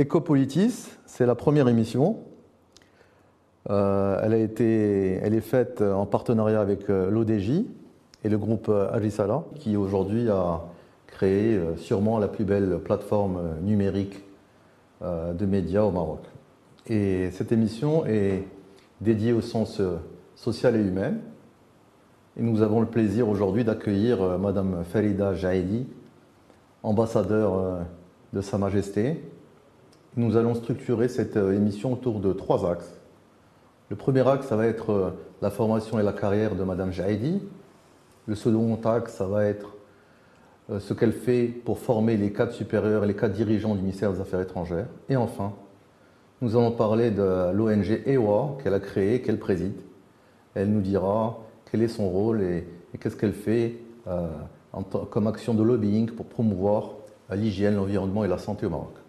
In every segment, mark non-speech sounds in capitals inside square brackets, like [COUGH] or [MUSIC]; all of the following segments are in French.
Ecopolitis, c'est la première émission. Euh, elle, a été, elle est faite en partenariat avec euh, l'ODJ et le groupe euh, Agisala, qui aujourd'hui a créé sûrement la plus belle plateforme numérique de médias au Maroc. Et cette émission est dédiée au sens social et humain. Et nous avons le plaisir aujourd'hui d'accueillir Madame Farida Jaidi, ambassadeur de Sa Majesté, nous allons structurer cette euh, émission autour de trois axes. Le premier axe, ça va être euh, la formation et la carrière de Madame Jaidi. Le second axe, ça va être euh, ce qu'elle fait pour former les cadres supérieurs et les cadres dirigeants du ministère des Affaires étrangères. Et enfin, nous allons parler de l'ONG EWA qu'elle a créée, qu'elle préside. Elle nous dira quel est son rôle et, qu'est-ce qu'elle fait comme action de lobbying pour promouvoir l'hygiène, l'environnement et la santé au Maroc.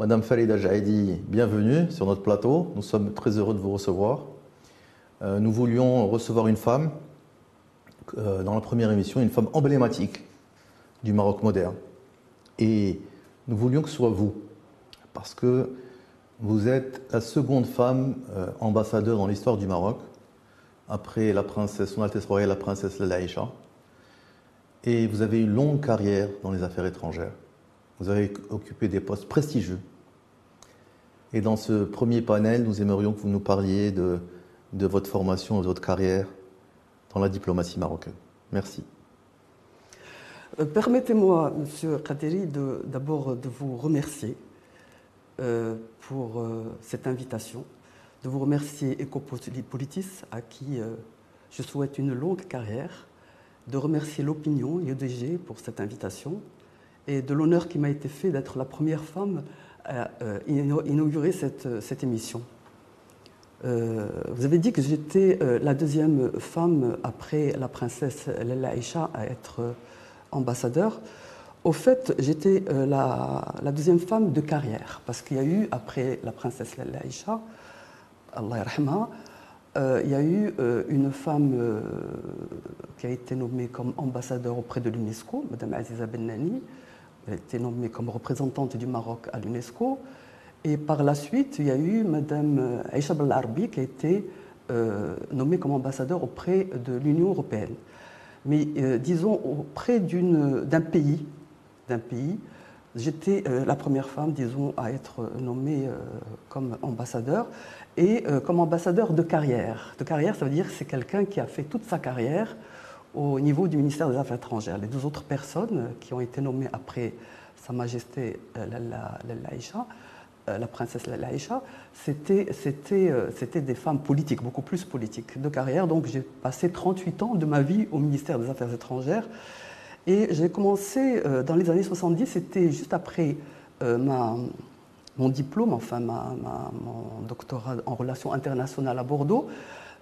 Madame Farida Jaidi, bienvenue sur notre plateau. Nous sommes très heureux de vous recevoir. Euh, nous voulions recevoir une femme, euh, dans la première émission, une femme emblématique du Maroc moderne. Et nous voulions que ce soit vous, parce que vous êtes la seconde femme euh, ambassadeur dans l'histoire du Maroc, après la princesse, son Altesse royale, la princesse Laïcha. Et vous avez une longue carrière dans les affaires étrangères. Vous avez occupé des postes prestigieux et dans ce premier panel, nous aimerions que vous nous parliez de, votre formation, de votre carrière dans la diplomatie marocaine. Merci. Euh, permettez-moi, Monsieur Kaderi, d'abord de, vous remercier euh, pour euh, cette invitation, de vous remercier Ecopolitis, à qui je souhaite une longue carrière, de remercier l'opinion, IEDG, pour cette invitation, et de l'honneur qui m'a été fait d'être la première femme a euh, inauguré cette, cette émission. Euh, vous avez dit que j'étais euh, la deuxième femme après la princesse Lella Aïcha à être ambassadeur. Au fait, j'étais la, la, deuxième femme de carrière, parce qu'il y a eu, après la princesse Lella Aïcha, Allah euh, il y a eu une femme qui a été nommée comme ambassadeur auprès de l'UNESCO, Mme Aziza Bennani, elle a été nommée comme représentante du Maroc à l'UNESCO. Et par la suite, il y a eu Mme euh, Aïcha Belarbi qui a été euh, nommée comme ambassadeur auprès de l'Union européenne. Mais euh, disons auprès d'un pays, pays, j'étais la première femme, disons, à être nommée comme ambassadeur et comme ambassadeur de carrière. De carrière, ça veut dire que c'est quelqu'un qui a fait toute sa carrière au niveau du ministère des Affaires étrangères. Les deux autres personnes qui ont été nommées après Sa Majesté euh, la, euh, la princesse Laïcha, c'était euh, c'était des femmes politiques, beaucoup plus politiques, de carrière. Donc j'ai passé 38 ans de ma vie au ministère des Affaires étrangères. Et j'ai commencé dans les années 70, c'était juste après ma, mon diplôme, enfin ma, mon doctorat en relations internationales à Bordeaux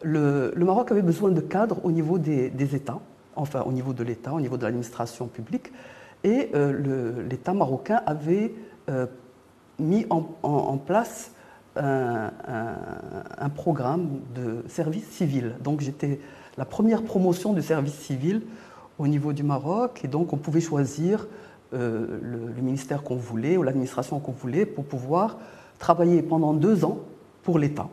le, Maroc avait besoin de cadres au niveau des, États, enfin au niveau de l'État, au niveau de l'administration publique, et euh, l'État marocain avait euh, mis en, place un, programme de service civil. Donc j'étais la première promotion du service civil au niveau du Maroc, et donc on pouvait choisir euh, le, ministère qu'on voulait ou l'administration qu'on voulait pour pouvoir travailler pendant deux ans pour l'État.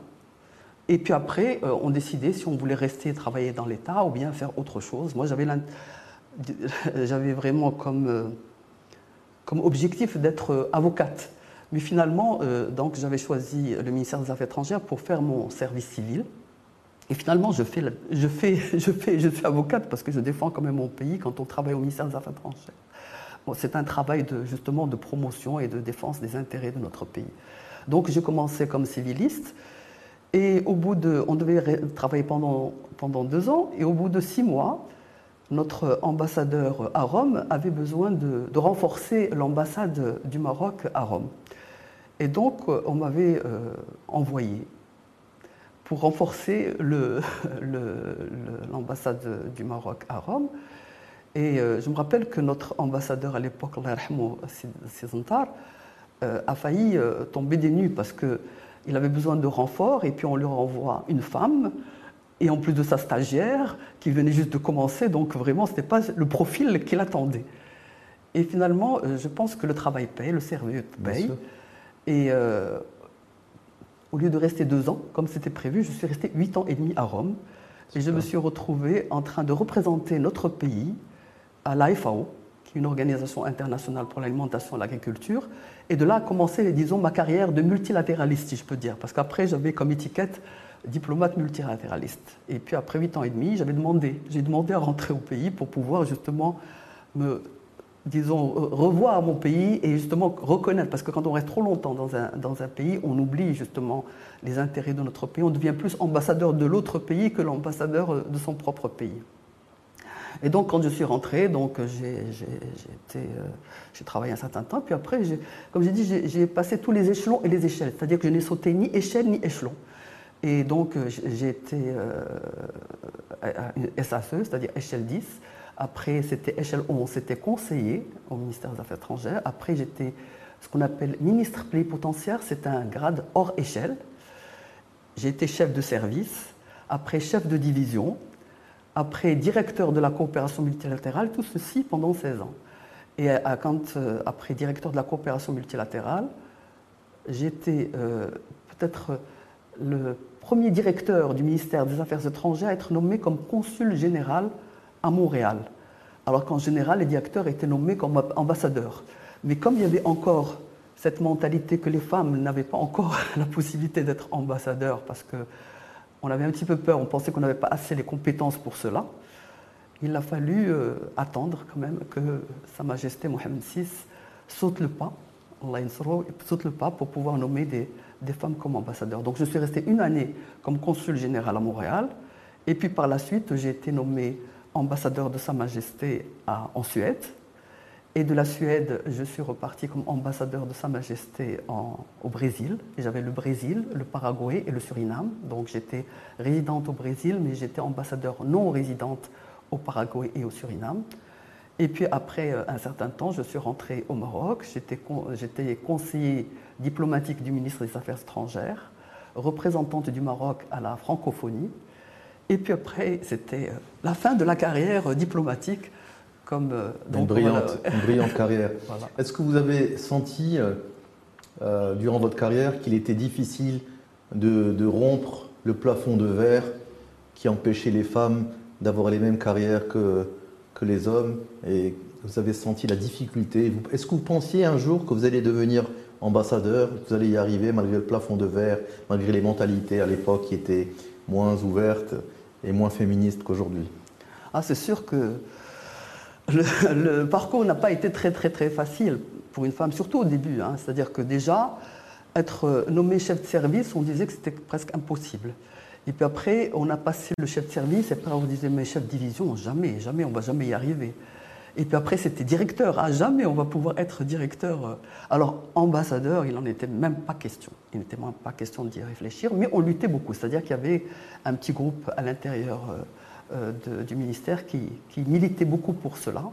Et puis après, euh, on décidait si on voulait rester travailler dans l'État ou bien faire autre chose. Moi, j'avais, [LAUGHS] vraiment comme, euh, comme objectif d'être euh, avocate. Mais finalement, donc, j'avais choisi le ministère des Affaires étrangères pour faire mon service civil. Et finalement, je, fais, [LAUGHS] suis avocate parce que je défends quand même mon pays quand on travaille au ministère des Affaires étrangères. C'est un travail justement de promotion et de défense des intérêts de notre pays. Donc j'ai commencé comme civiliste. Et au bout de, on devait travailler pendant, pendant deux ans, et au bout de six mois, notre ambassadeur à Rome avait besoin de, renforcer l'ambassade du Maroc à Rome. Et donc, on m'avait euh, envoyé pour renforcer [LAUGHS] l'ambassade du Maroc à Rome. Et euh, je me rappelle que notre ambassadeur à l'époque, euh, a failli tomber des nues parce que il avait besoin de renfort et puis on lui renvoie une femme et en plus de sa stagiaire qui venait juste de commencer, donc vraiment ce n'était pas le profil qu'il attendait. Et finalement, euh, je pense que le travail paye, le sérieux paye. Et au lieu de rester deux ans, comme c'était prévu, je suis resté huit ans et demi à Rome. Et je me suis retrouvé en train de représenter notre pays à l'AFAO, une organisation internationale pour l'alimentation et l'agriculture. Et de là a commencé, disons, ma carrière de multilatéraliste, si je peux dire. Parce qu'après, j'avais comme étiquette diplomate multilatéraliste. Et puis après huit ans et demi, j'avais demandé, j'ai demandé à rentrer au pays pour pouvoir justement me disons, revoir mon pays et justement reconnaître, parce que quand on reste trop longtemps dans un, dans un pays, on oublie justement les intérêts de notre pays, on devient plus ambassadeur de l'autre pays que l'ambassadeur euh, de son propre pays. Et donc quand je suis rentré, j'ai euh, travaillé un certain temps, puis après, comme j'ai dit, j'ai passé tous les échelons et les échelles, c'est-à-dire que je n'ai sauté ni échelle ni échelon. Et donc euh, j'ai été SACE, c'est-à-dire échelle 10, après, c'était échelle 11, c'était conseiller au ministère des Affaires étrangères. Après, j'étais ce qu'on appelle ministre plénipotentiaire, c'est un grade hors échelle. J'ai été chef de service, après chef de division, après directeur de la coopération multilatérale, tout ceci pendant 16 ans. Et euh, après directeur de la coopération multilatérale, j'étais euh, peut-être le premier directeur du ministère des Affaires étrangères à être nommé comme consul général à Montréal. Alors qu'en général, les directeurs étaient nommés comme ambassadeurs. Mais comme il y avait encore cette mentalité que les femmes n'avaient pas encore [LAUGHS] la possibilité d'être ambassadeurs parce qu'on avait un petit peu peur, on pensait qu'on n'avait pas assez les compétences pour cela, il a fallu euh, attendre quand même que Sa Majesté Mohamed VI saute le pas, saute le pas pour pouvoir nommer des, des femmes comme ambassadeurs. Donc je suis resté une année comme consul général à Montréal, et puis par la suite j'ai été nommé ambassadeur de Sa Majesté en Suède. Et de la Suède, je suis reparti comme ambassadeur de Sa Majesté au Brésil. j'avais le Brésil, le Paraguay et le Suriname. Donc j'étais résidente au Brésil, mais j'étais ambassadeur non résidente au Paraguay et au Suriname. Et puis après euh, un certain temps, je suis rentrée au Maroc. J'étais conseiller diplomatique du ministre des Affaires étrangères, représentante du Maroc à la francophonie. Et puis après, c'était euh, la fin de la carrière diplomatique. Comme, euh, une, brillante, brillante carrière. [LAUGHS] Est-ce que vous avez senti, durant votre carrière, qu'il était difficile de, rompre le plafond de verre qui empêchait les femmes d'avoir les mêmes carrières que, que les hommes? Et vous avez senti la difficulté? Est-ce que vous pensiez un jour que vous alliez devenir ambassadeur, que vous allez y arriver malgré le plafond de verre, malgré les mentalités à l'époque qui étaient moins ouvertes et moins féministe qu'aujourd'hui? Ah, C'est sûr que le, parcours n'a pas été très très très facile pour une femme, surtout au début. Hein. C'est-à-dire que déjà, être nommé chef de service, on disait que c'était presque impossible. Et puis après, on a passé le chef de service, et après on disait, mais chef de division, jamais, jamais, on va jamais y arriver. Et puis après, c'était directeur. À jamais, on va pouvoir être directeur. Alors, ambassadeur, il n'en était même pas question. Il n'était même pas question d'y réfléchir, mais on luttait beaucoup. C'est-à-dire qu'il y avait un petit groupe à l'intérieur euh, euh, du ministère qui, militait beaucoup pour cela.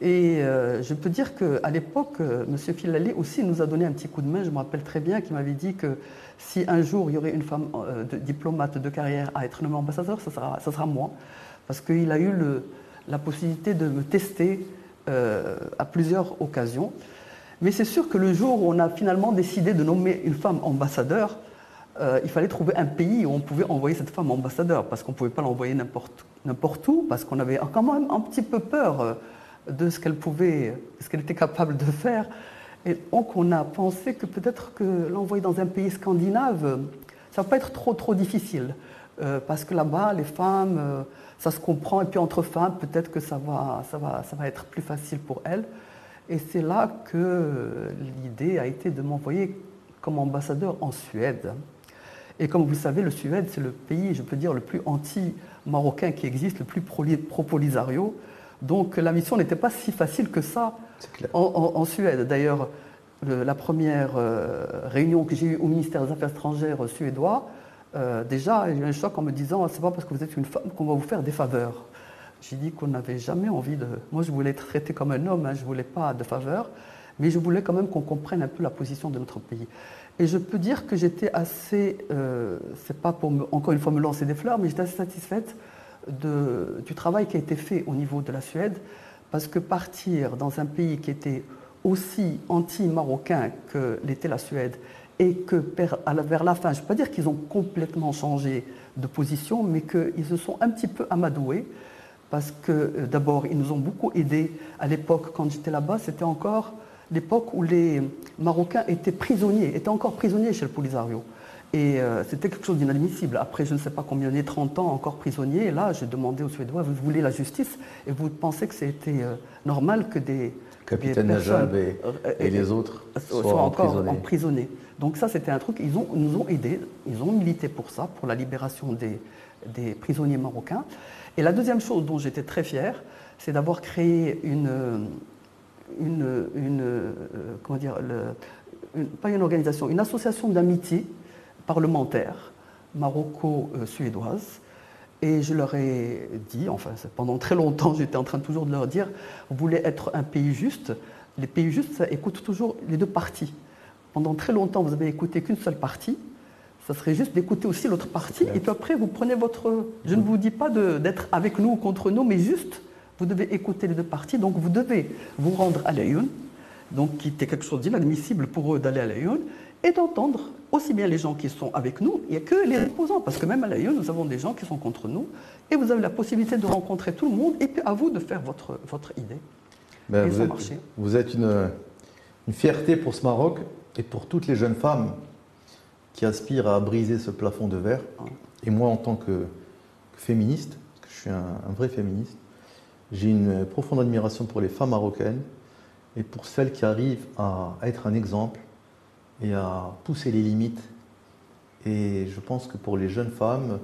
Et euh, je peux dire qu'à l'époque, M. Filali aussi nous a donné un petit coup de main. Je me rappelle très bien qu'il m'avait dit que si un jour il y aurait une femme diplomate de carrière à être nommée ambassadeur, ce sera, moi. Parce qu'il a eu la possibilité de me tester euh, à plusieurs occasions. Mais c'est sûr que le jour où on a finalement décidé de nommer une femme ambassadeur, euh, il fallait trouver un pays où on pouvait envoyer cette femme ambassadeur, parce qu'on ne pouvait pas l'envoyer n'importe où, parce qu'on avait quand même un petit peu peur euh, de ce qu'elle pouvait, ce qu'elle était capable de faire. Et donc on a pensé que peut-être que l'envoyer dans un pays scandinave, ça ne va pas être trop trop difficile, parce que là-bas, les femmes ça se comprend. Et puis entre femmes, peut-être que ça va, ça, va, ça va être plus facile pour elles. Et c'est là que l'idée a été de m'envoyer comme ambassadeur en Suède. Et comme vous savez, le Suède, c'est le pays, je peux dire, le plus anti-marocain qui existe, le plus pro-polisario. Donc la mission n'était pas si facile que ça en, Suède. D'ailleurs, la première euh, réunion que j'ai eue au ministère des Affaires étrangères suédois, euh, déjà, il y a eu un choc en me disant c'est pas parce que vous êtes une femme qu'on va vous faire des faveurs. J'ai dit qu'on n'avait jamais envie de. Moi, je voulais être traité comme un homme, hein, je ne voulais pas de faveurs, mais je voulais quand même qu'on comprenne un peu la position de notre pays. Et je peux dire que j'étais assez. Euh, c'est pas pour encore une fois me lancer des fleurs, mais j'étais assez satisfaite du travail qui a été fait au niveau de la Suède, parce que partir dans un pays qui était aussi anti-marocain que l'était la Suède, et que vers la fin, je ne peux pas dire qu'ils ont complètement changé de position, mais qu'ils se sont un petit peu amadoués, parce que euh, d'abord, ils nous ont beaucoup aidés. À l'époque, quand j'étais là-bas, c'était encore l'époque où les Marocains étaient prisonniers, étaient encore prisonniers chez le Polisario. Et euh, c'était quelque chose d'inadmissible. Après, je ne sais pas combien d'années, 30 ans encore prisonniers. Et là, j'ai demandé aux Suédois, vous voulez la justice? Et vous pensez que c'était euh, normal que des... Capitaine Najab et, et, les autres soient, encore emprisonnés. Donc ça, c'était un truc, ils, ont, nous ont aidés, ils ont milité pour ça, pour la libération des, des prisonniers marocains. Et la deuxième chose dont j'étais très fier, c'est d'avoir créé une, une, une, euh, comment dire, pas une organisation, une association d'amitié parlementaire maroco-suédoise. Et je leur ai dit, enfin pendant très longtemps [LAUGHS] j'étais en train toujours de leur dire, vous voulez être un pays juste, les pays justes ça écoute toujours les deux parties. Pendant très longtemps vous avez écouté qu'une seule partie, ça serait juste d'écouter aussi l'autre partie, et puis après vous prenez votre... Je ne vous dis pas d'être avec nous ou contre nous, mais juste, vous devez écouter les deux parties, donc vous devez vous rendre à l'Aïoun, donc qui était quelque chose d'inadmissible pour eux d'aller à l'Aïoun, et d'entendre aussi bien les gens qui sont avec nous il a que les opposants, parce que même à l'Aïoun, nous avons des gens qui sont contre nous, et vous avez la possibilité de rencontrer tout le monde, et puis à vous de faire votre, votre idée. Ben, vous, êtes, vous, êtes, une, une fierté pour ce Maroc et pour toutes les jeunes femmes qui aspire à briser ce plafond de verre. Et moi, en tant que, féministe, parce que je suis un, vrai féministe, j'ai une profonde admiration pour les femmes marocaines et pour celles qui arrivent à, être un exemple et à pousser les limites. Et je pense que pour les jeunes femmes,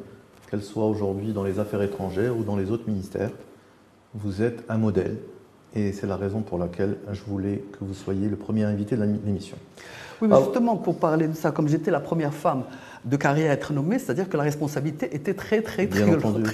qu'elles soient aujourd'hui dans les affaires étrangères ou dans les autres ministères, vous êtes un modèle. Et c'est la raison pour laquelle je voulais que vous soyez le premier invité de l'émission. Oui, mais justement, pour parler de ça, comme j'étais la première femme de carrière à être nommée, c'est-à-dire que la responsabilité était très, très, très, lourde.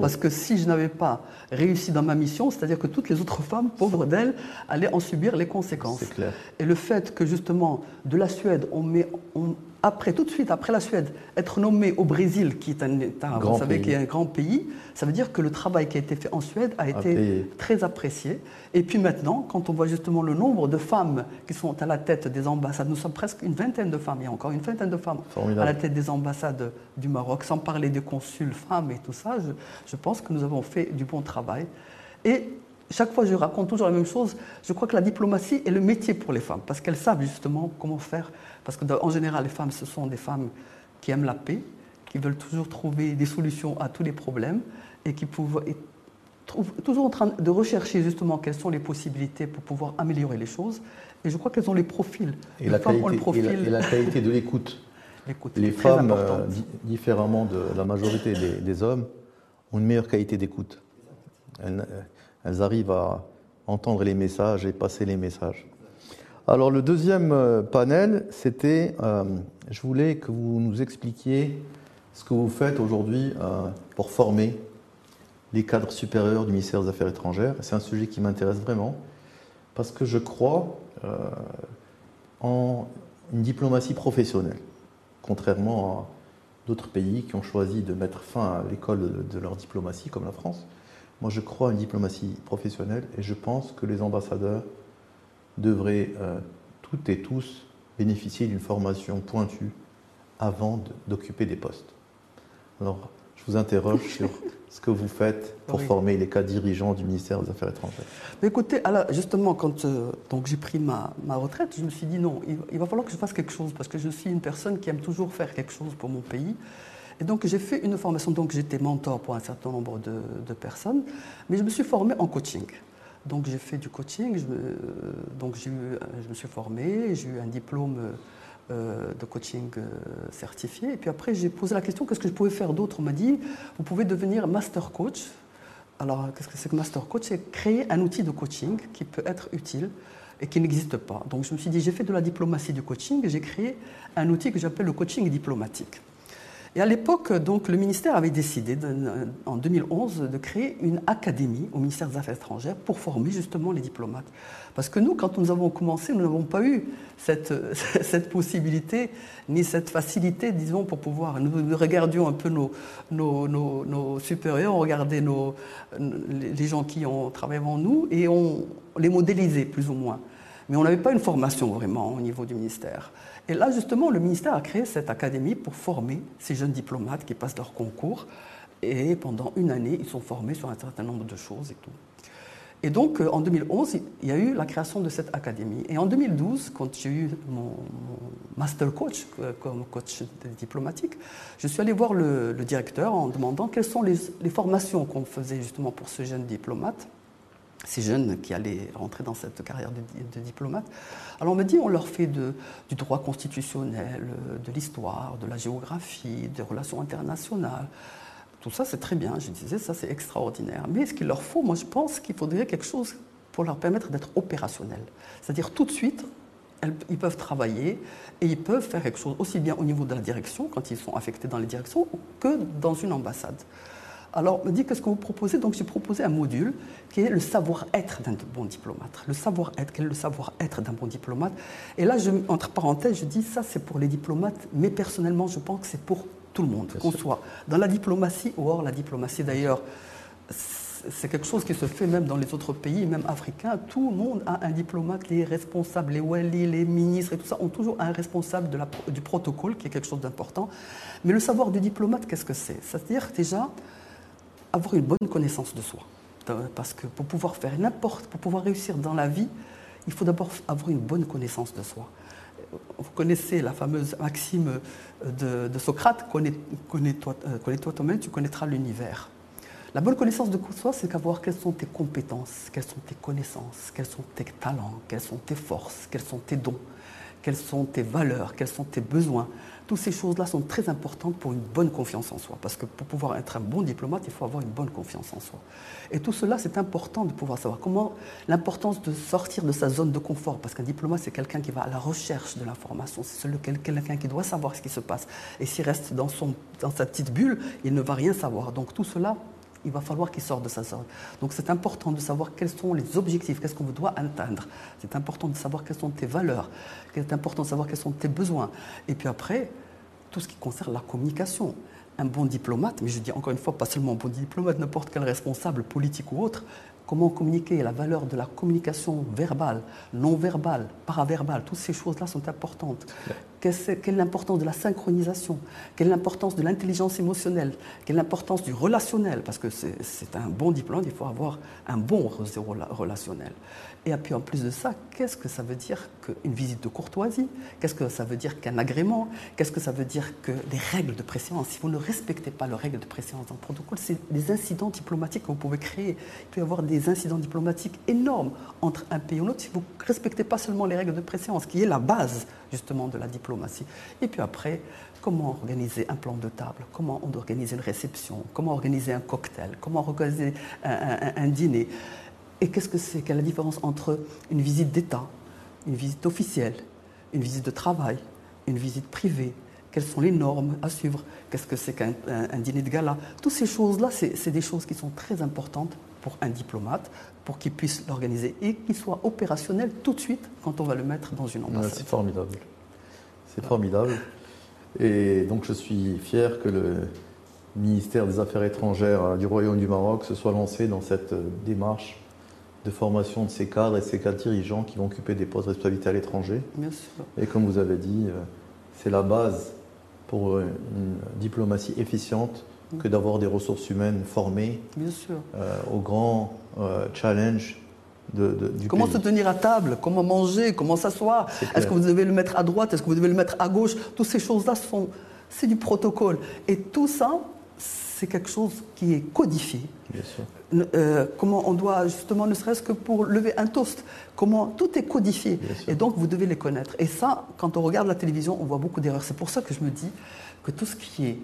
Parce que si je n'avais pas réussi dans ma mission, c'est-à-dire que toutes les autres femmes, pauvres d'elles, allaient en subir les conséquences. Clair. Et le fait que, justement, de la Suède, on met. On, après, tout de suite, après la Suède, être nommé au Brésil, qui est un État, vous savez, qui est un grand pays, ça veut dire que le travail qui a été fait en Suède a été très apprécié. Et puis maintenant, quand on voit justement le nombre de femmes qui sont à la tête des ambassades, nous sommes presque une vingtaine de femmes, il y a encore une vingtaine de femmes à la tête des ambassades du Maroc, sans parler des consuls femmes et tout ça, je, je pense que nous avons fait du bon travail. Et chaque fois, je raconte toujours la même chose. Je crois que la diplomatie est le métier pour les femmes, parce qu'elles savent justement comment faire parce qu'en général, les femmes, ce sont des femmes qui aiment la paix, qui veulent toujours trouver des solutions à tous les problèmes et qui peuvent être toujours en train de rechercher justement quelles sont les possibilités pour pouvoir améliorer les choses. Et je crois qu'elles ont les profils. Et, la qualité, et, la, qualité, de l'écoute. Les femmes, euh, différemment de la majorité des, hommes, ont une meilleure qualité d'écoute. Elles, elles arrivent à entendre les messages et passer les messages. Alors le deuxième euh, panel, c'était, euh, je voulais que vous nous expliquiez ce que vous faites aujourd'hui euh, pour former les cadres supérieurs du ministère des Affaires étrangères. C'est un sujet qui m'intéresse vraiment parce que je crois en une diplomatie professionnelle, contrairement à d'autres pays qui ont choisi de mettre fin à l'école de leur diplomatie, comme la France. Moi, je crois en une diplomatie professionnelle et je pense que les ambassadeurs devraient euh, toutes et tous bénéficier d'une formation pointue avant d'occuper des postes. Alors, je vous interroge sur ce que vous faites pour former les cas dirigeants du ministère des Affaires étrangères. Mais écoutez, alors justement, quand euh, donc j'ai pris ma, ma, retraite, je me suis dit non, il, va falloir que je fasse quelque chose parce que je suis une personne qui aime toujours faire quelque chose pour mon pays. Et donc j'ai fait une formation, donc j'étais mentor pour un certain nombre de, de personnes, mais je me suis formé en coaching. Donc j'ai fait du coaching, je, donc je me suis formé, j'ai eu un diplôme euh, de coaching euh, certifié. Et puis après, j'ai posé la question qu'est-ce que je pouvais faire d'autre? On m'a dit vous pouvez devenir master coach. Alors, qu'est-ce que c'est que master coach? C'est créer un outil de coaching qui peut être utile et qui n'existe pas. Donc, je me suis dit j'ai fait de la diplomatie du coaching et j'ai créé un outil que j'appelle le coaching diplomatique. Et à l'époque, donc, le ministère avait décidé, en 2011, de créer une académie au ministère des Affaires étrangères pour former justement les diplomates. Parce que nous, quand nous avons commencé, nous n'avons pas eu cette, [LAUGHS] possibilité ni cette facilité, disons, pour pouvoir. Nous, regardions un peu nos, nos, nos, supérieurs, on regardait les gens qui ont travaillé avant nous et on les modélisait plus ou moins. Mais on n'avait pas une formation vraiment au niveau du ministère. Et là, justement, le ministère a créé cette académie pour former ces jeunes diplomates qui passent leur concours. Et pendant une année, ils sont formés sur un certain nombre de choses et tout. Et donc, euh, en 2011, il y a eu la création de cette académie. Et en 2012, quand j'ai eu mon, master coach euh, comme coach diplomatique, je suis allé voir le, directeur en demandant quelles sont les, formations qu'on faisait justement pour ce jeune diplomate, ces jeunes qui allaient rentrer dans cette carrière de, diplomate. Alors on me dit, on leur fait du droit constitutionnel, de l'histoire, de la géographie, des relations internationales, tout ça, c'est très bien. Je disais, ça, c'est extraordinaire. Mais ce qu'il leur faut, moi, je pense qu'il faudrait quelque chose pour leur permettre d'être opérationnels. C'est-à-dire, tout de suite, ils peuvent travailler et ils peuvent faire quelque chose aussi bien au niveau de la direction, quand ils sont affectés dans les directions, que dans une ambassade. Alors, on me dit, qu'est-ce que vous proposez? Donc, j'ai proposé un module qui est le savoir-être d'un bon diplomate. Le savoir-être, quel est le savoir-être d'un bon diplomate? Et là, je, entre parenthèses, je dis, ça, c'est pour les diplomates, mais personnellement, je pense que c'est pour tout le monde, qu'on soit dans la diplomatie ou hors la diplomatie. D'ailleurs, c'est quelque chose qui se fait même dans les autres pays, même africains. Tout le monde a un diplomate, les responsables, les wali, les ministres et tout ça ont toujours un responsable de la, du protocole, qui est quelque chose d'important. Mais le savoir du diplomate, qu'est-ce que c'est? C'est-à-dire déjà avoir une bonne connaissance de soi. Parce que pour pouvoir faire n'importe, pour pouvoir réussir dans la vie, il faut d'abord avoir une bonne connaissance de soi vous connaissez la fameuse maxime de, Socrate, connais-toi connais toi-même, tu connaîtras l'univers. La bonne connaissance de soi, c'est qu'avoir quelles sont tes compétences, quelles sont tes connaissances, quels sont tes talents, quelles sont tes forces, quels sont tes dons, quelles sont tes valeurs, quels sont tes besoins. Toutes ces choses-là sont très importantes pour une bonne confiance en soi. Parce que pour pouvoir être un bon diplomate, il faut avoir une bonne confiance en soi. Et tout cela, c'est important de pouvoir savoir comment l'importance de sortir de sa zone de confort. Parce qu'un diplomate, c'est quelqu'un qui va à la recherche de l'information. C'est quelqu'un qui doit savoir ce qui se passe. Et s'il reste dans, son, dans sa petite bulle, il ne va rien savoir. Donc tout cela, il va falloir qu'il sorte de sa zone. Donc c'est important de savoir quels sont les objectifs, qu'est-ce qu'on doit atteindre. C'est important de savoir quelles sont tes valeurs, c'est important de savoir quels sont tes besoins. Et puis après, tout ce qui concerne la communication. Un bon diplomate, mais je dis encore une fois, pas seulement un bon diplomate, n'importe quel responsable politique ou autre, comment communiquer, la valeur de la communication verbale, non verbale, paraverbale, toutes ces choses-là sont importantes. Quelle est l'importance de la synchronisation Quelle est l'importance de l'intelligence émotionnelle Quelle est l'importance du relationnel Parce que c'est un bon diplôme, il faut avoir un bon relationnel. Et puis en plus de ça, qu'est-ce que ça veut dire qu'une visite de courtoisie? Qu'est-ce que ça veut dire qu'un agrément? Qu'est-ce que ça veut dire que les règles de préséance? Si vous ne respectez pas les règles de préséance dans le protocole, c'est des incidents diplomatiques que vous pouvez créer. Il peut y avoir des incidents diplomatiques énormes entre un pays et l'autre si vous ne respectez pas seulement les règles de préséance, qui est la base justement de la diplomatie. Et puis après, comment organiser un plan de table, comment on organiser une réception, comment organiser un cocktail, comment organiser un, dîner? Et qu'est-ce que c'est? Quelle est la différence entre une visite d'État, une visite officielle, une visite de travail, une visite privée? Quelles sont les normes à suivre? Qu'est-ce que c'est qu'un dîner de gala? Toutes ces choses-là, c'est des choses qui sont très importantes pour un diplomate, pour qu'il puisse l'organiser et qu'il soit opérationnel tout de suite quand on va le mettre dans une ambassade. C'est formidable. C'est formidable. Et donc je suis fier que le ministère des Affaires étrangères du Royaume du Maroc se soit lancé dans cette démarche de formation de ces cadres et de ces cadres dirigeants qui vont occuper des postes de responsabilité à l'étranger. Et comme vous avez dit, euh, c'est la base pour une diplomatie efficiente que d'avoir des ressources humaines formées Bien sûr. Euh, aux grands euh, challenges de, du Comment se tenir à table, comment manger, comment s'asseoir? Est-ce que vous devez le mettre à droite, est-ce que vous devez le mettre à gauche? Toutes ces choses-là, sont, c'est du protocole. Et tout ça, c'est quelque chose qui est codifié. Bien sûr. Euh, comment on doit, justement, ne serait-ce que pour lever un toast, comment tout est codifié. Et donc, vous devez les connaître. Et ça, quand on regarde la télévision, on voit beaucoup d'erreurs. C'est pour ça que je me dis que tout ce qui est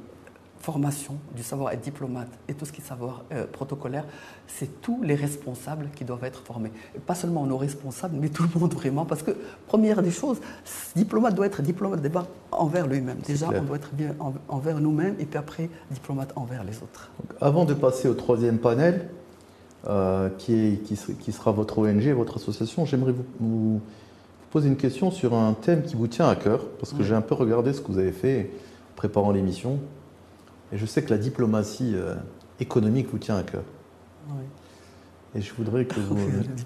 formation, du savoir être diplomate et tout ce qui est savoir euh, protocolaire, c'est tous les responsables qui doivent être formés. pas seulement nos responsables, mais tout le monde vraiment. Parce que, première des choses, diplomate doit être diplomate d'abord envers lui-même. Déjà, on doit être bien envers nous-mêmes et puis après, diplomate envers les autres. avant de passer au troisième panel, euh, qui, est, qui, sera votre ONG, votre association, j'aimerais vous, vous, poser une question sur un thème qui vous tient à cœur, parce que j'ai un peu regardé ce que vous avez fait en préparant l'émission. Et je sais que la diplomatie euh, économique vous tient à cœur. Et je voudrais que vous.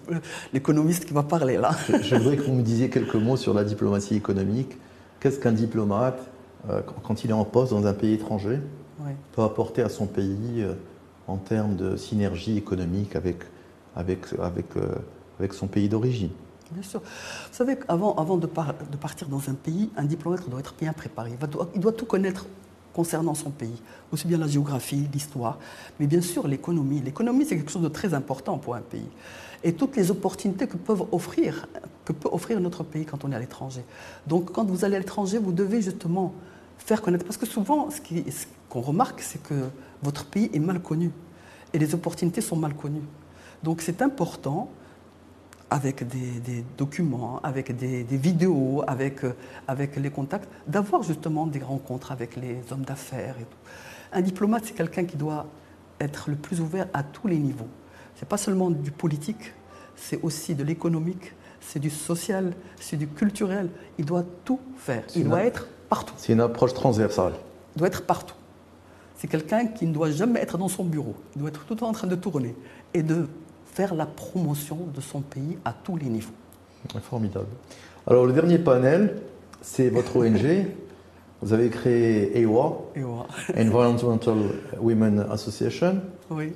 [LAUGHS] L'économiste qui va parler là. je, voudrais que vous me disiez quelques mots sur la diplomatie économique. Qu'est-ce qu'un diplomate, euh, quand il est en poste dans un pays étranger, peut apporter à son pays euh, en termes de synergie économique avec, avec, avec, euh, avec son pays d'origine? Bien sûr. Vous savez, avant, avant de, de, partir dans un pays, un diplomate doit être bien préparé. Il doit tout connaître concernant son pays, aussi bien la géographie, l'histoire, mais bien sûr l'économie. L'économie, c'est quelque chose de très important pour un pays. Et toutes les opportunités que, peuvent offrir, que peut offrir notre pays quand on est à l'étranger. Donc quand vous allez à l'étranger, vous devez justement faire connaître. Parce que souvent, ce qu'on remarque, c'est que votre pays est mal connu. Et les opportunités sont mal connues. Donc c'est important avec des, documents, avec des, vidéos, avec, euh, avec les contacts, d'avoir justement des rencontres avec les hommes d'affaires et tout. Un diplomate, c'est quelqu'un qui doit être le plus ouvert à tous les niveaux. Ce n'est pas seulement du politique, c'est aussi de l'économique, c'est du social, c'est du culturel. Il doit tout faire. Il doit être partout. C'est une approche transversale. Il doit être partout. C'est quelqu'un qui ne doit jamais être dans son bureau. Il doit être tout le temps en train de tourner et de faire la promotion de son pays à tous les niveaux. Formidable. Alors le dernier panel, c'est votre [LAUGHS] ONG. Vous avez créé EWA, Environmental Women Association. Oui.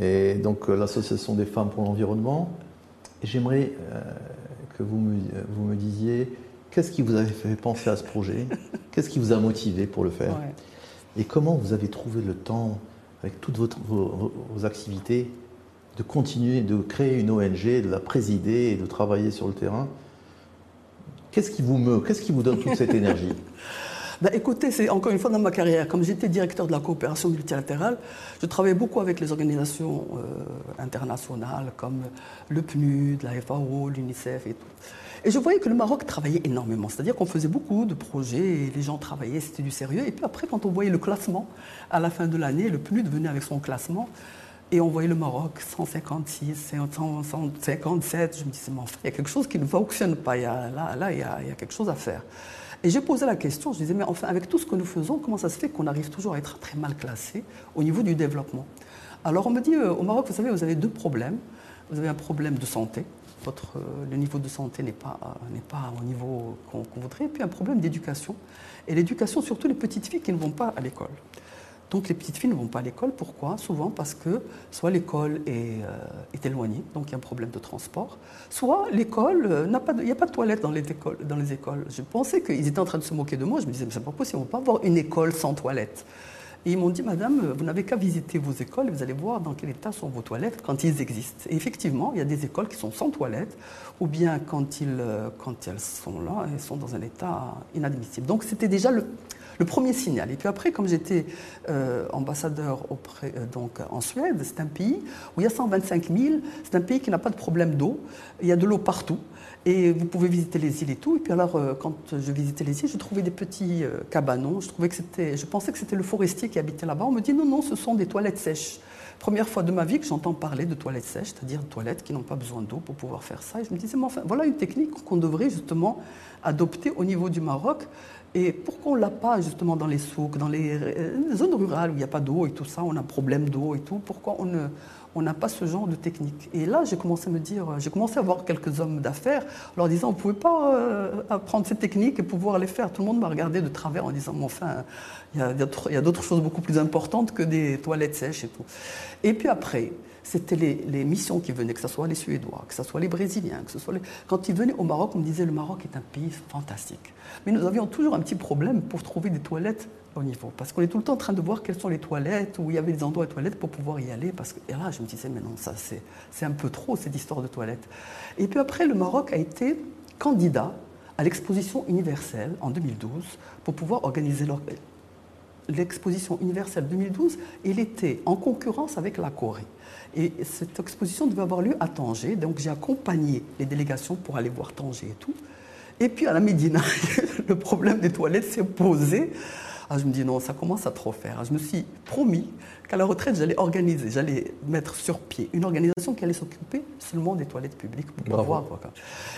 Et donc euh, l'Association des femmes pour l'environnement. J'aimerais euh, que vous me, vous me disiez qu'est-ce qui vous avait fait penser à ce projet? [LAUGHS] Qu'est-ce qui vous a motivé pour le faire? Et comment vous avez trouvé le temps, avec toutes votre, vos, vos activités, de continuer de créer une ONG, de la présider et de travailler sur le terrain. Qu'est-ce qui vous meut Qu'est-ce qui vous donne toute cette [LAUGHS] énergie? Ben, Écoutez, c'est encore une fois dans ma carrière, comme j'étais directeur de la coopération multilatérale, je travaillais beaucoup avec les organisations euh, internationales comme le PNUD, la FAO, l'UNICEF et tout. Et je voyais que le Maroc travaillait énormément, c'est-à-dire qu'on faisait beaucoup de projets, et les gens travaillaient, c'était du sérieux. Et puis après, quand on voyait le classement, à la fin de l'année, le PNUD venait avec son classement, et on voyait le Maroc, 156, 157. Je me disais, mais enfin, il y a quelque chose qui ne fonctionne pas. Il y a, là, il, y a, quelque chose à faire. Et j'ai posé la question, je disais, mais enfin, avec tout ce que nous faisons, comment ça se fait qu'on arrive toujours à être très mal classé au niveau du développement? Alors on me dit, euh, au Maroc, vous savez, vous avez deux problèmes. Vous avez un problème de santé. Votre, euh, le niveau de santé n'est pas, n'est pas au niveau qu'on voudrait. Et puis un problème d'éducation. Et l'éducation, surtout les petites filles qui ne vont pas à l'école. Donc les petites filles ne vont pas à l'école. Pourquoi? Souvent parce que soit l'école est, euh, est, éloignée, donc il y a un problème de transport, soit l'école euh, n'a pas, il n'y a pas de toilettes dans les, écoles. Je pensais qu'ils étaient en train de se moquer de moi. Je me disais, mais c'est pas possible, on ne peut pas avoir une école sans toilettes. Et ils m'ont dit, Madame, vous n'avez qu'à visiter vos écoles et vous allez voir dans quel état sont vos toilettes quand ils existent. Et effectivement, il y a des écoles qui sont sans toilettes, ou bien quand, euh, quand elles sont là, elles sont dans un état inadmissible. Donc c'était déjà le, le premier signal. Et puis après, comme j'étais euh, ambassadeur euh, en Suède, c'est un pays où il y a 125 000, c'est un pays qui n'a pas de problème d'eau, il y a de l'eau partout. Et vous pouvez visiter les îles et tout. Et puis alors, euh, quand je visitais les îles, je trouvais des petits cabanons. Je, trouvais que je pensais que c'était le forestier qui habitait là-bas. On me dit non, non, ce sont des toilettes sèches. Première fois de ma vie que j'entends parler de toilettes sèches, c'est-à-dire toilettes qui n'ont pas besoin d'eau pour pouvoir faire ça. Et je me disais, mais enfin, voilà une technique qu'on devrait justement adopter au niveau du Maroc. Et pourquoi on ne l'a pas justement dans les souks, dans les, euh, zones rurales où il n'y a pas d'eau et tout ça, on a un problème d'eau et tout, pourquoi on ne, on n'a pas ce genre de technique? Et là, j'ai commencé à me dire, j'ai commencé à voir quelques hommes d'affaires leur disant, on ne pouvait pas euh, apprendre ces techniques et pouvoir les faire. Tout le monde m'a regardé de travers en disant, mais enfin, il y a d'autres choses beaucoup plus importantes que des toilettes sèches et tout. Et puis après, c'était les, missions qui venaient, que ce soit les Suédois, que ce soit les Brésiliens, que ce soit. Quand ils venaient au Maroc, on me disait le Maroc est un pays fantastique. Mais nous avions toujours un petit problème pour trouver des toilettes au niveau. Parce qu'on est tout le temps en train de voir quelles sont les toilettes, où il y avait des endroits de toilettes pour pouvoir y aller. Parce que, et là, je me disais, mais non, ça c'est un peu trop, cette histoire de toilettes. Et puis après, le Maroc a été candidat à l'exposition universelle en 2012 pour pouvoir organiser l'exposition universelle 2012. Il était en concurrence avec la Corée. Et cette exposition devait avoir lieu à Tanger, donc j'ai accompagné les délégations pour aller voir Tanger et tout. Et puis à la Médina, [LAUGHS] le problème des toilettes s'est posé. Ah, je me dis non, ça commence à trop faire. Je me suis promis qu'à la retraite, j'allais organiser, j'allais mettre sur pied une organisation qui allait s'occuper seulement des toilettes publiques pour pouvoir.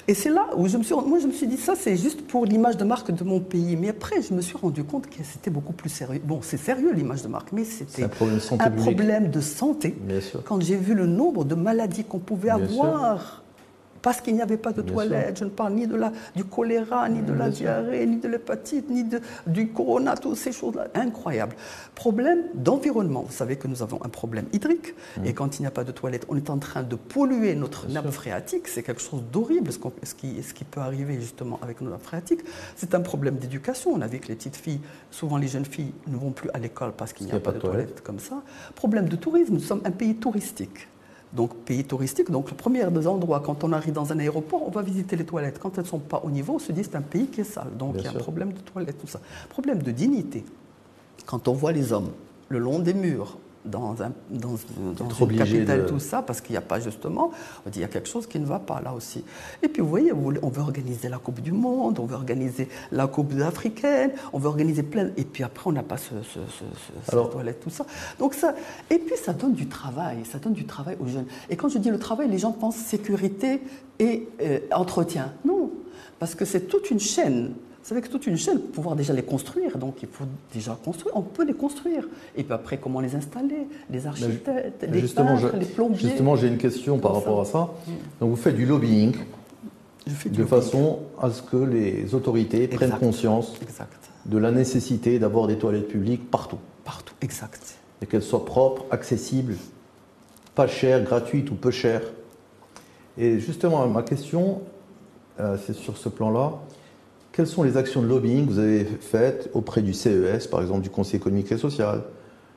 Et c'est là où je me suis, moi, je me suis dit ça, c'est juste pour l'image de marque de mon pays. Mais après, je me suis rendu compte que c'était beaucoup plus sérieux. Bon, c'est sérieux l'image de marque, mais c'était un problème, un problème de santé. Quand j'ai vu le nombre de maladies qu'on pouvait avoir parce qu'il n'y avait pas de toilettes. Je ne parle ni de la, du choléra, ni de la diarrhée, ni de l'hépatite, ni de, du corona, toutes ces choses-là. Incroyable. Problème d'environnement. Vous savez que nous avons un problème hydrique. Mm. Et quand il n'y a pas de toilettes, on est en train de polluer notre nappe phréatique. C'est quelque chose d'horrible, ce, ce, qui, ce qui peut arriver justement avec nos nappes phréatiques. C'est un problème d'éducation. On a vu que les petites filles, souvent les jeunes filles, ne vont plus à l'école parce qu'il n'y a, pas, de toilettes comme ça. Problème de tourisme. Nous sommes un pays touristique donc pays touristique. Donc le premier des endroits, quand on arrive dans un aéroport, on va visiter les toilettes. Quand elles ne sont pas au niveau, on se dit c'est un pays qui est sale. Donc il y a un problème de toilettes, tout ça. Problème de dignité. Quand on voit les hommes le long des murs, dans, un, dans, une capitale, tout ça, parce qu'il n'y a pas justement, on dit il y a quelque chose qui ne va pas là aussi. Et puis vous voyez, on veut organiser la Coupe du Monde, on veut organiser la Coupe africaine, on veut organiser plein. Et puis après, on n'a pas ce, ce, toilette, tout ça. Donc ça, et puis ça donne du travail, ça donne du travail aux jeunes. Et quand je dis le travail, les gens pensent sécurité et euh, entretien. Non, parce que c'est toute une chaîne. Vous savez que toute une chaîne, pour pouvoir déjà les construire, donc il faut déjà construire, on peut les construire. Et puis après, comment les installer Les architectes, les peintres, les plombiers. Justement, j'ai une question par rapport à ça. Donc vous faites du lobbying de façon à ce que les autorités prennent conscience de la nécessité d'avoir des toilettes publiques partout. Partout, exact. Et qu'elles soient propres, accessibles, pas chères, gratuites ou peu chères. Et justement, ma question, euh, c'est sur ce plan-là. Quelles sont les actions de lobbying que vous avez faites auprès du CES, par exemple du Conseil économique et social,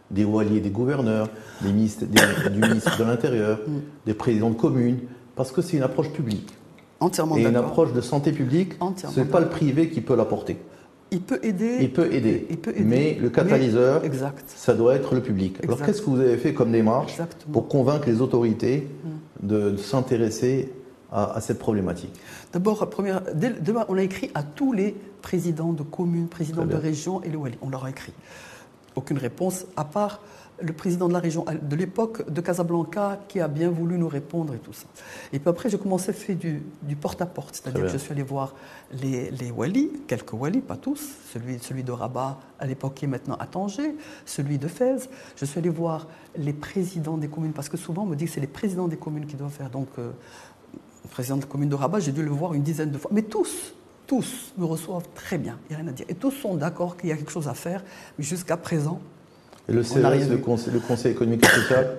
des waliers des gouverneurs, des ministres, du ministre de l'Intérieur, mm. des présidents de communes? Parce que c'est une approche publique. Entièrement Et une approche de santé publique, ce n'est pas le privé qui peut l'apporter. Il peut aider. Il peut aider. Mais le catalyseur, ça doit être le public. Alors qu'est-ce que vous avez fait comme démarche pour convaincre les autorités mm. de s'intéresser à, cette problématique D'abord, on a écrit à tous les présidents de communes, présidents de régions et le Wali. On leur a écrit. Aucune réponse, à part le président de la région de l'époque de Casablanca qui a bien voulu nous répondre et tout ça. Et puis après, j'ai commencé à faire du, porte-à-porte, c'est-à-dire que je suis allé voir les, les Wali, quelques Wali, pas tous, celui, celui de Rabat à l'époque qui est maintenant à Tanger, celui de Fès. Je suis allé voir les présidents des communes, parce que souvent on me dit que c'est les présidents des communes qui doivent faire. Donc, euh, président de la commune de Rabat, j'ai dû le voir une dizaine de fois. Mais tous, tous me reçoivent très bien, il n'y a rien à dire. Et tous sont d'accord qu'il y a quelque chose à faire, mais jusqu'à présent. Et le CES, le, conseil, le Conseil économique et social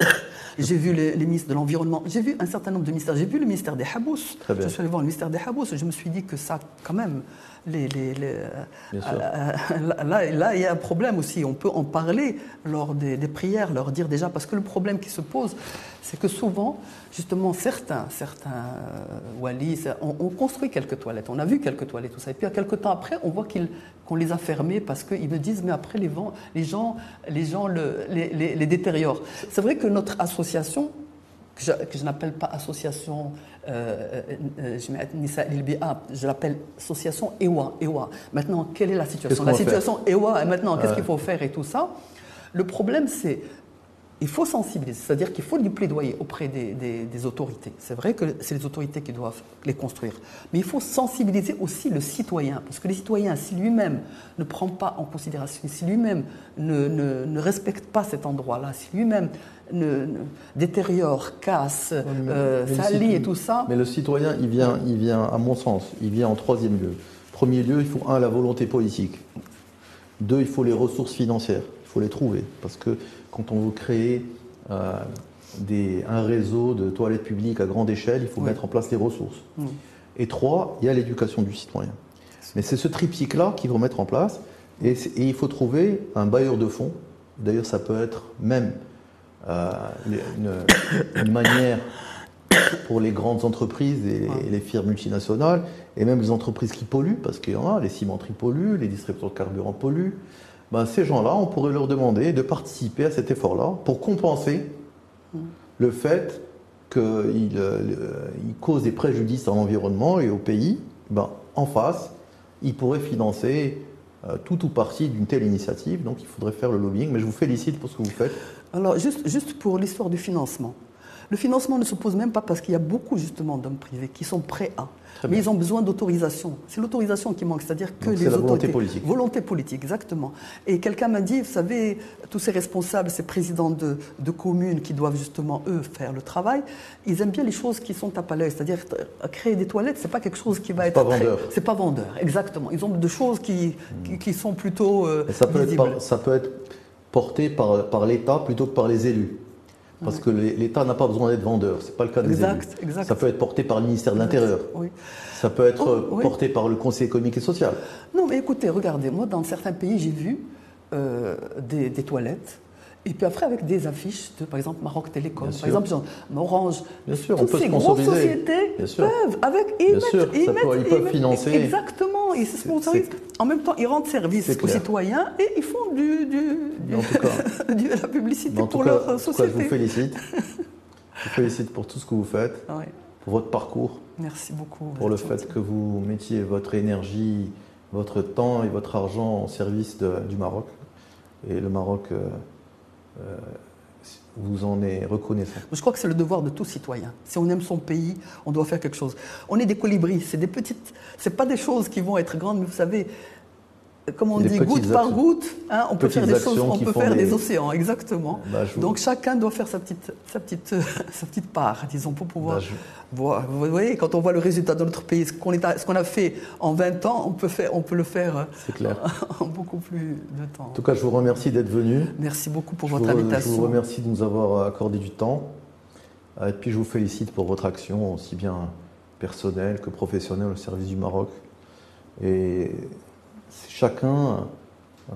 J'ai vu les, ministres de l'Environnement, j'ai vu un certain nombre de ministères. J'ai vu le ministère des Habous. Je suis allé voir le ministère des Habous et je me suis dit que ça, quand même, les, les, euh, là, là, il y a un problème aussi. On peut en parler lors des, prières, leur dire déjà, parce que le problème qui se pose, c'est que souvent, justement, certains, certains euh, construit quelques toilettes. On a vu quelques toilettes, tout ça. Et puis, à quelques temps après, on voit qu'on les a fermées parce qu'ils me disent, mais après, les, les gens, les, gens les détériorent. C'est vrai que notre association, que je, n'appelle pas association euh, euh, je l'appelle association EWA, EWA. Maintenant, quelle est la situation? La situation EWA, et maintenant, qu'est-ce qu'il faut faire et tout ça? Le problème, c'est il faut sensibiliser, c'est-à-dire qu'il faut du plaidoyer auprès des, autorités. C'est vrai que c'est les autorités qui doivent les construire, mais il faut sensibiliser aussi le citoyen, parce que le citoyen, si lui-même ne prend pas en considération, si lui-même ne, ne, respecte pas cet endroit-là, si lui-même ne, détériore, casse, euh, salit et tout ça. Mais le citoyen, il vient, il vient, à mon sens, il vient en troisième lieu. Premier lieu, il faut un, la volonté politique. Deux, il faut les ressources financières. Il faut les trouver. Parce que quand on veut créer euh, des, un réseau de toilettes publiques à grande échelle, il faut mettre en place les ressources. Et trois, il y a l'éducation du citoyen. Mais c'est ce triptyque-là qu'il faut mettre en place. Et, il faut trouver un bailleur de fonds. D'ailleurs, ça peut être même euh, une, manière pour les grandes entreprises et les, firmes multinationales, et même les entreprises qui polluent, parce qu'il y en a, les cimenteries polluent, les distributeurs de carburant polluent, ben, ces gens-là, on pourrait leur demander de participer à cet effort-là pour compenser le fait qu'ils euh, causent des préjudices à l'environnement et au pays. Ben, en face, ils pourraient financer tout ou partie d'une telle initiative. Donc il faudrait faire le lobbying, mais je vous félicite pour ce que vous faites. Alors, juste, juste pour l'histoire du financement. Le financement ne se pose même pas parce qu'il y a beaucoup justement d'hommes privés qui sont prêts à. Mais ils ont besoin d'autorisation. C'est l'autorisation qui manque, c'est-à-dire que Donc les la autorités. volonté politique. Volonté politique, exactement. Et quelqu'un m'a dit, vous savez, tous ces responsables, ces présidents de, de communes qui doivent justement, eux, faire le travail, ils aiment bien les choses qui sont à pas l'œil. C'est-à-dire, euh, créer des toilettes, c'est pas quelque chose qui va être. pas très- vendeur. C'est pas vendeur, exactement. Ils ont de choses qui, qui, qui sont plutôt. euh, ça, peut être visibles. par- ça peut être porté par, par l'État plutôt que par les élus. Parce que l'État n'a pas besoin d'être vendeur, ce n'est pas le cas des Exact, élus. exact. Ça peut être porté par le ministère de l'Intérieur. Oui. Ça peut être Oh, euh, oui. porté par le Conseil économique et social. Non, mais écoutez, regardez, moi, dans certains pays, j'ai vu euh, des, des toilettes. Et puis après, avec des affiches de, par exemple, Maroc Télécom, par exemple, Orange. Bien sûr, on Toutes peut ces grosses sociétés Bien sûr. peuvent, avec, ils Bien mettent, sûr, ils mettent- peut- ils peuvent mettent- financer. Exactement, ils se sponsorisent. En même temps, ils rendent service aux citoyens et ils font du, du, du- En tout cas- [LAUGHS] de la publicité Mais en tout pour cas, leur en tout cas, société. je vous félicite. [LAUGHS] je vous félicite pour tout ce que vous faites, Ouais, pour votre parcours, merci beaucoup. pour le fait que vous mettiez votre énergie, votre temps et votre argent au service de- du Maroc. Et le Maroc euh, euh, vous en est reconnaissant. Je crois que c'est le devoir de tout citoyen. Si on aime son pays, on doit faire quelque chose. On est des colibris, c'est des petites, c'est pas des choses qui vont être grandes, mais vous savez, comme on dit, goutte par goutte, hein, on peut faire des choses, on peut faire des- des océans, exactement. Bah, vous- Donc chacun doit faire sa petite, sa petite, [LAUGHS] sa petite part, disons, pour pouvoir. Bah, je- voir. Vous voyez, quand on voit le résultat de notre pays, ce qu'on a fait en 20 ans, on peut, faire, on peut le faire clair. [LAUGHS] en beaucoup plus de temps. En tout cas, je vous remercie d'être venu. Merci beaucoup pour Je votre vous, je invitation. vous remercie de nous avoir accordé du temps. Euh, Et puis je vous félicite pour votre action, aussi bien personnelle que professionnelle au service du Maroc. Et chacun euh,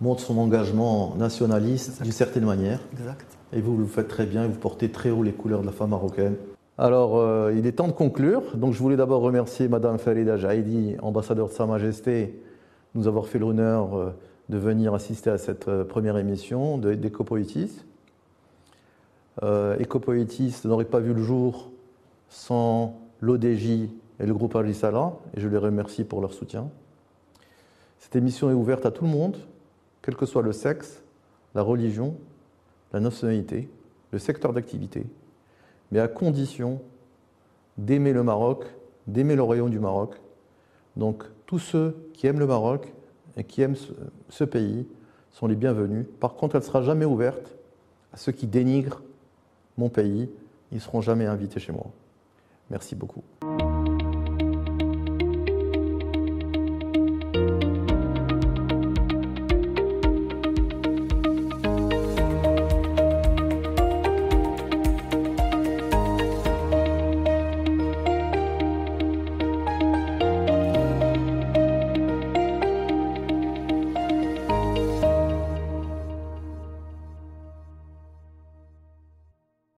montre son engagement nationaliste d'une certaine manière. Exact. Et vous le faites très bien, et vous portez très haut les couleurs de la femme marocaine. Alors, euh, il est temps de conclure. Donc, je voulais d'abord remercier Madame Farida Jaidi, ambassadeur de Sa Majesté, de nous avoir fait l'honneur euh, de venir assister à cette première émission de- d'Ecopoétis. Euh, Ecopoétis n'aurait pas vu le jour sans l'ODJ et le groupe Agisala, et je les remercie pour leur soutien. Cette émission est ouverte à tout le monde, quel que soit le sexe, la religion, la nationalité, le secteur d'activité, mais à condition d'aimer le Maroc, d'aimer le royaume du Maroc. Donc tous ceux qui aiment le Maroc et qui aiment ce, pays sont les bienvenus. Par contre, elle ne sera jamais ouverte à ceux qui dénigrent mon pays. Ils ne seront jamais invités chez moi. Merci beaucoup.